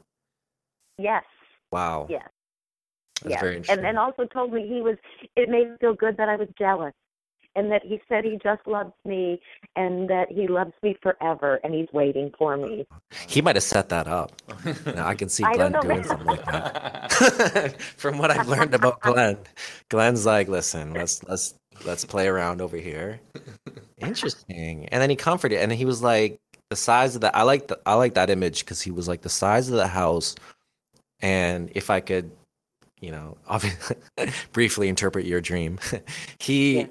Yes, Wow. yes. That's yes. And and also told me he was it made me feel good that I was jealous. And that he said he just loves me and that he loves me forever and he's waiting for me. he might have set that up. Know, I can see [laughs] Glenn doing something like that. [laughs] From what I've learned about Glenn, Glenn's like, "Listen, let's let's let's play around over here." Interesting. And then he comforted, and he was like the size of the. I like the I like that image because he was like the size of the house, and if I could, you know, [laughs] obviously, briefly interpret your dream, [laughs] he. Yeah.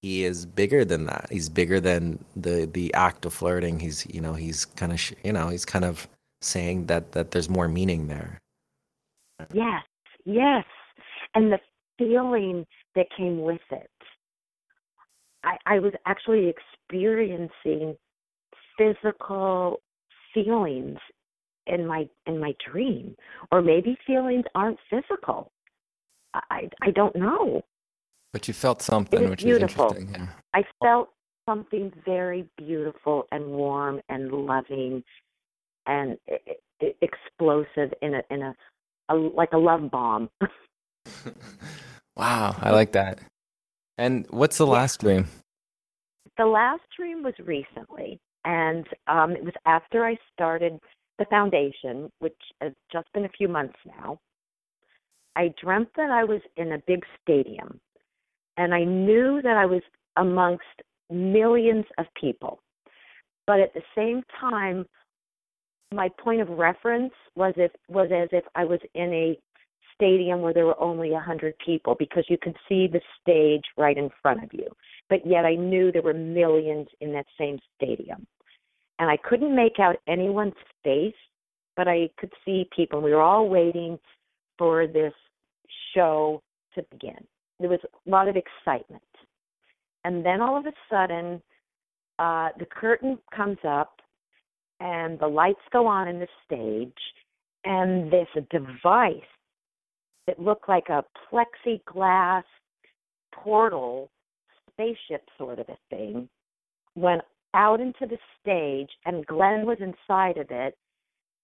He is bigger than that. He's bigger than the the act of flirting. He's you know he's kind of you know he's kind of saying that that there's more meaning there. Yes, yes. And the feeling that came with it. I, I was actually experiencing physical feelings in my in my dream. Or maybe feelings aren't physical. I I, don't know. But you felt something, which beautiful. is interesting. Yeah. I felt something very beautiful and warm and loving and explosive in a in a, a like a love bomb. [laughs] wow, I like that. And what's the Yeah. last dream? the last dream was recently, and um, it was after I started the foundation, which has just been a few months now. I dreamt that I was in a big stadium, and I knew that I was amongst millions of people. But at the same time, my point of reference was if was as if I was in a stadium where there were only a hundred people because you could see the stage right in front of you. But yet I knew there were millions in that same stadium. And I couldn't make out anyone's face, but I could see people. We were all waiting for this show to begin. There was a lot of excitement. And then all of a sudden, uh, the curtain comes up and the lights go on in the stage, and this device that looked like a plexiglass portal spaceship sort of a thing went out into the stage and Glenn was inside of it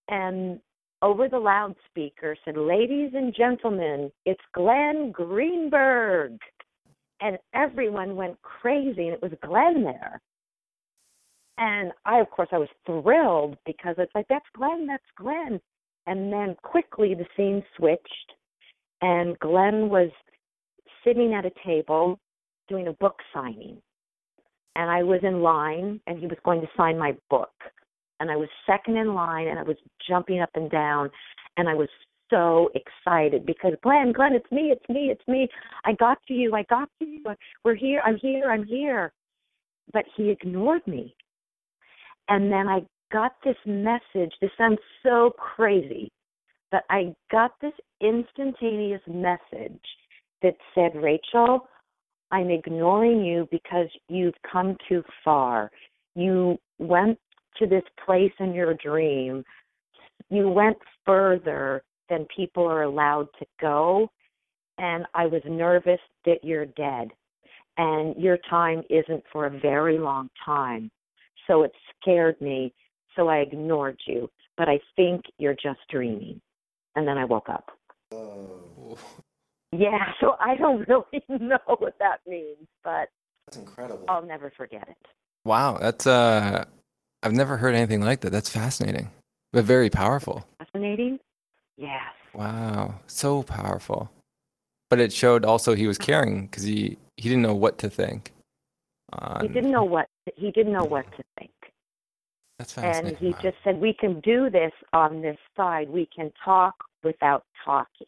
and over the loudspeaker said, Ladies and gentlemen, it's Glenn Greenberg and everyone went crazy and it was Glenn there. And I of course I was thrilled because it's like that's Glenn, that's Glenn. And then quickly the scene switched and Glenn was sitting at a table doing a book signing. And I was in line and he was going to sign my book. And I was second in line and I was jumping up and down and I was so excited because Glenn, Glenn, it's me, it's me, it's me. I got to you, I got to you. We're here, I'm here, I'm here. but he ignored me. And then I got this message. This sounds so crazy, but I got this instantaneous message that said, Rachel, I'm ignoring you because you've come too far. You went to this place in your dream. You went further than people are allowed to go. And I was nervous that you're dead. And your time isn't for a very long time. So it scared me. So I ignored you. But I think you're just dreaming. And then I woke up. Yeah, [laughs] so I don't really [laughs] know what that means, but that's incredible. I'll never forget it. Wow, that's uh I've never heard anything like that. That's fascinating. But very powerful. Fascinating? Yes. Wow, so powerful. But it showed also he was caring because he he didn't know what to think. On... He didn't know what he didn't know what to think. That's fascinating. And he wow. just said, "We can do this on this side. We can talk without talking."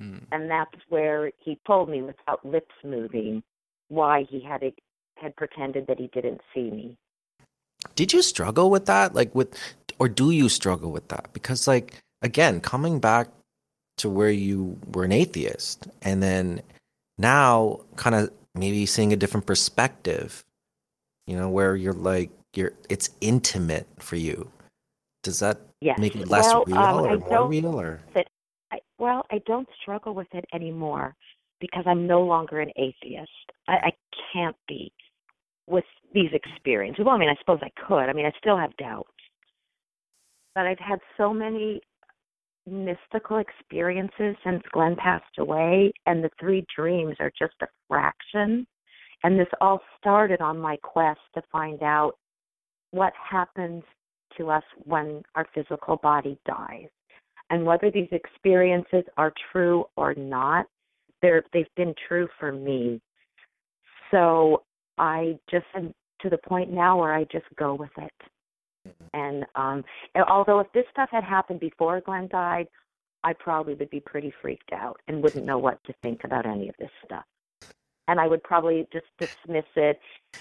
Mm. And that's where he told me without lips moving why he had it, had pretended that he didn't see me. Did you struggle with that? Like with or do you struggle with that? Because like again, coming back to where you were an atheist and then now kind of maybe seeing a different perspective, you know, where you're like you're it's intimate for you. Does that yes. make it less well, real um, or more real or that well, I don't struggle with it anymore because I'm no longer an atheist. I, I can't be with these experiences. Well, I mean, I suppose I could. I mean, I still have doubts. But I've had so many mystical experiences since Glenn passed away, and the three dreams are just a fraction. And this all started on my quest to find out what happens to us when our physical body dies and whether these experiences are true or not, they're, they've been true for me. So I just am to the point now where I just go with it. And um, although if this stuff had happened before Glenn died, I probably would be pretty freaked out and wouldn't know what to think about any of this stuff and I would probably just dismiss it.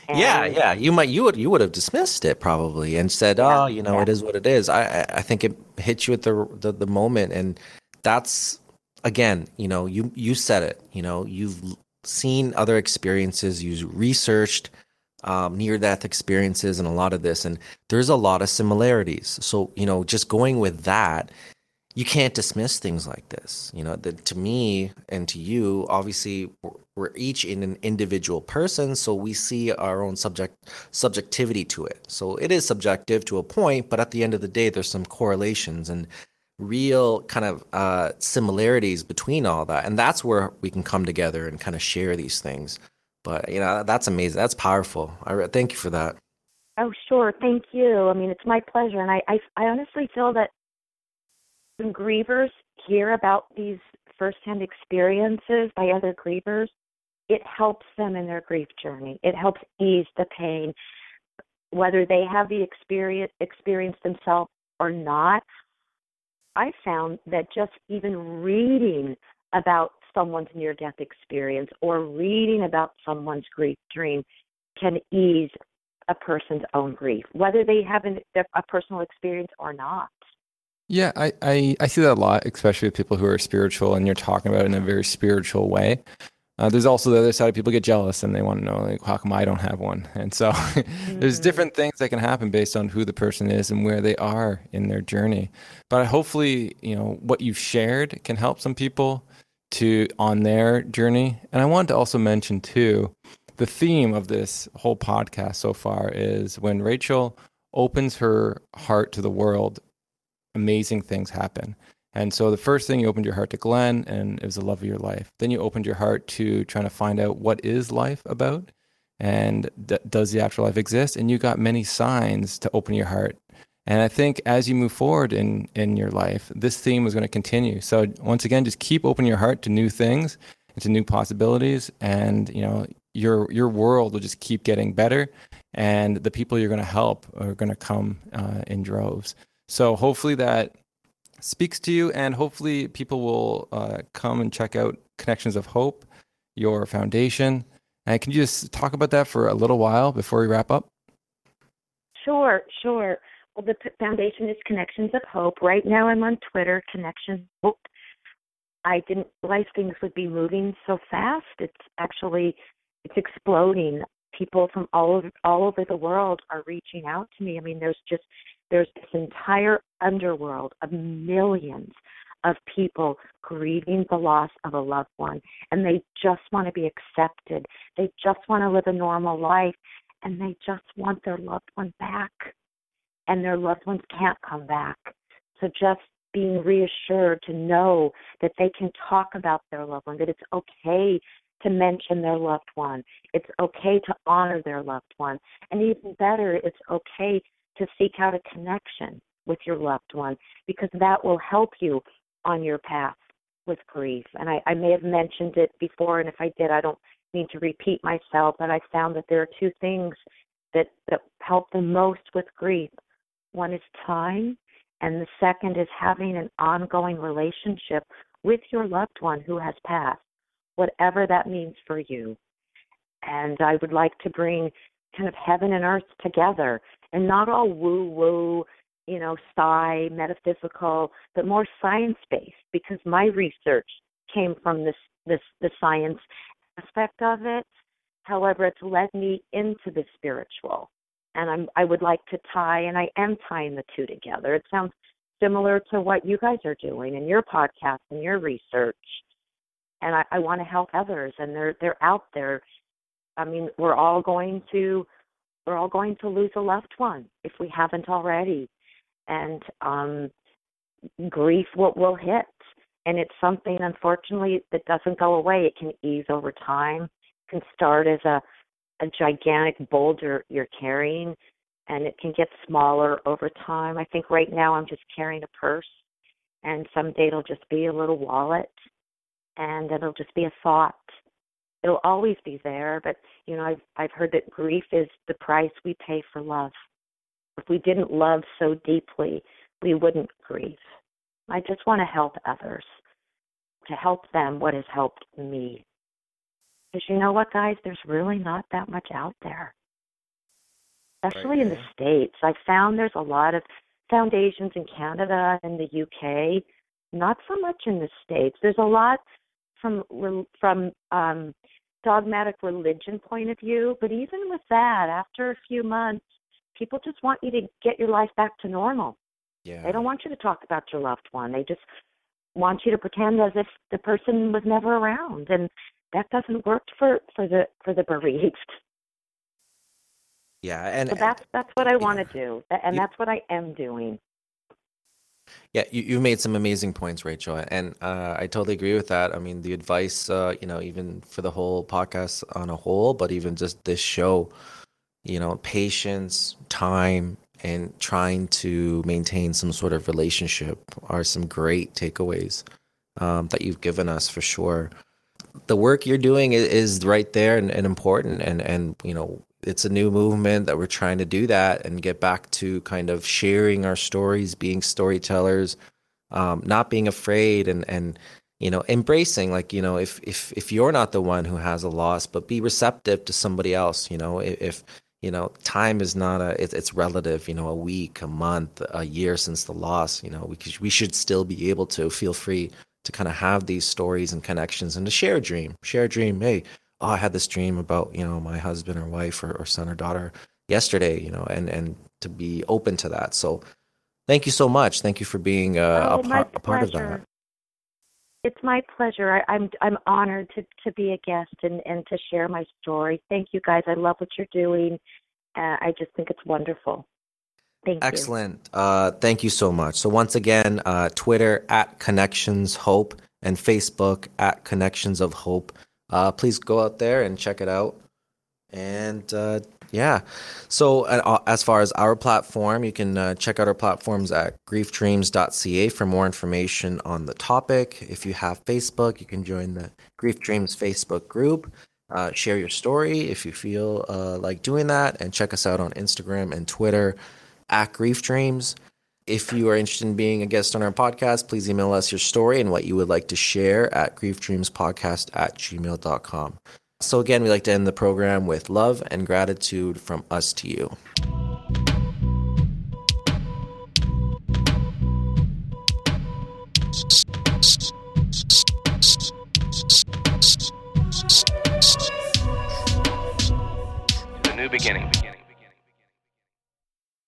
yeah, yeah, you might you would you would have dismissed it probably and said, yeah, "Oh, you know, yeah. it is what it is." I I think it hits you at the, the the moment, and that's again, you know, you you said it. You know, you've seen other experiences, you've researched um, near death experiences, and a lot of this, and there's a lot of similarities. So you know, just going with that you can't dismiss things like this. You know, the, to me and to you, obviously, we're, each in an individual person, so we see our own subject subjectivity to it. So it is subjective to a point, but at the end of the day, there's some correlations and real kind of uh, similarities between all that, and that's where we can come together and kind of share these things. But you know, that's amazing. That's powerful. I thank you for that. Oh, sure. Thank you. I mean, it's my pleasure, and I, I, I honestly feel that when grievers hear about these firsthand experiences by other grievers, it helps them in their grief journey. It helps ease the pain, whether they have the experience experience themselves or not. I found that just even reading about someone's near death experience or reading about someone's grief dream can ease a person's own grief, whether they have an, a personal experience or not. Yeah, I, I, I see that a lot, especially with people who are spiritual and you're talking about it in a very spiritual way. Uh, there's also the other side of people get jealous and they want to know, like, how come I don't have one? [laughs] And so [laughs] there's mm. different things that can happen based on who the person is and where they are in their journey. But hopefully, you know, what you've shared can help some people to on their journey. And I want to also mention too, the theme of this whole podcast so far is when Rachel opens her heart to the world amazing things happen. And so the first thing you opened your heart to Glenn and it was the love of your life. Then you opened your heart to trying to find out what is life about and d- does the afterlife exist? And you got many signs to open your heart. And I think as you move forward in, in your life, this theme is going to continue. So once again, just keep opening your heart to new things and to new possibilities. And, you know, your, your world will just keep getting better. And the people you're going to help are going to come uh, in droves. So hopefully that speaks to you, and hopefully people will uh, come and check out Connections of Hope, your foundation, And can you just talk about that for a little while before we wrap up? Sure, sure. Well, the foundation is Connections of Hope. Right now, I'm on Twitter, Connections Hope. I didn't realize things would be moving so fast. It's actually it's exploding. People from all over all over the world are reaching out to me. I mean, there's just there's this entire underworld of millions of people grieving the loss of a loved one and they just want to be accepted. They just want to live a normal life and they just want their loved one back. And their loved ones can't come back. So just being reassured to know that they can talk about their loved one, that it's okay to mention their loved one. It's okay to honor their loved one. And even better, it's okay to seek out a connection with your loved one because that will help you on your path with grief. And I, I may have mentioned it before, and if I did, I don't mean to repeat myself, but I found that there are two things that, that help the most with grief. One is time, and the second is having an ongoing relationship with your loved one who has passed, whatever that means for you. And I would like to bring kind of heaven and earth together and not all woo woo, you know, psi, metaphysical, but more science based because my research came from this this the science aspect of it. However, it's led me into the spiritual. And I'm I would like to tie and I am tying the two together. It sounds similar to what you guys are doing in your podcast and your research. And I, I want to help others and they're they're out there. I mean, we're all going to we're all going to lose a loved one if we haven't already. And um grief will will hit and it's something unfortunately that doesn't go away. It can ease over time. It can start as a a gigantic boulder you're carrying and it can get smaller over time. I think right now I'm just carrying a purse and someday it'll just be a little wallet and it'll just be a thought. It'll always be there, but you know, I've I've heard that grief is the price we pay for love. If we didn't love so deeply, we wouldn't grieve. I just want to help others, to help them what has helped me. Because you know what, guys, there's really not that much out there. Especially right. in the States. I found there's a lot of foundations in Canada and the UK, not so much in the States. There's a lot from from um dogmatic religion point of view, but even with that, after a few months, people just want you to get your life back to normal. Yeah. They don't want you to talk about your loved one. They just want you to pretend as if the person was never around and that doesn't work for for the for the bereaved. Yeah, and so that's that's what I yeah. want to do, and you, that's what I am doing. Yeah, you, you've made some amazing points, Rachel, and uh, I totally agree with that. I mean, the advice, uh, you know, even for the whole podcast on a whole, but even just this show, you know, patience, time, and trying to maintain some sort of relationship are some great takeaways um, that you've given us for sure. The work you're doing is, right there and, and important, and and you know it's a new movement that we're trying to do that and get back to kind of sharing our stories, being storytellers, um, not being afraid, and and you know embracing like you know if if if you're not the one who has a loss, but be receptive to somebody else. You know if you know time is not a it, it's relative you know a week a month a year since the loss you know we, we should still be able to feel free to kind of have these stories and connections and to share a dream share a dream hey oh i had this dream about you know my husband or wife or, or son or daughter yesterday you know and and to be open to that so thank you so much thank you for being uh, oh, a, par- a part of that it's my pleasure. I, I'm I'm honored to to be a guest and and to share my story. Thank you guys. I love what you're doing. Uh, I just think it's wonderful. Thank you. Excellent. you. Uh, thank you so much. So once again, uh, Twitter at Connections Hope and Facebook at Connections of Hope. Uh, please go out there and check it out. And uh, yeah. So, uh, as far as our platform, you can uh, check out our platforms at griefdreams.ca for more information on the topic. If you have Facebook, you can join the Grief Dreams Facebook group. Uh, share your story if you feel uh, like doing that, and check us out on Instagram and Twitter at Grief Dreams if you are interested in being a guest on our podcast, please email us your story and what you would like to share at griefdreamspodcast at gmail.com. So, again, we like to end the program with love and gratitude from us to you. The new beginning.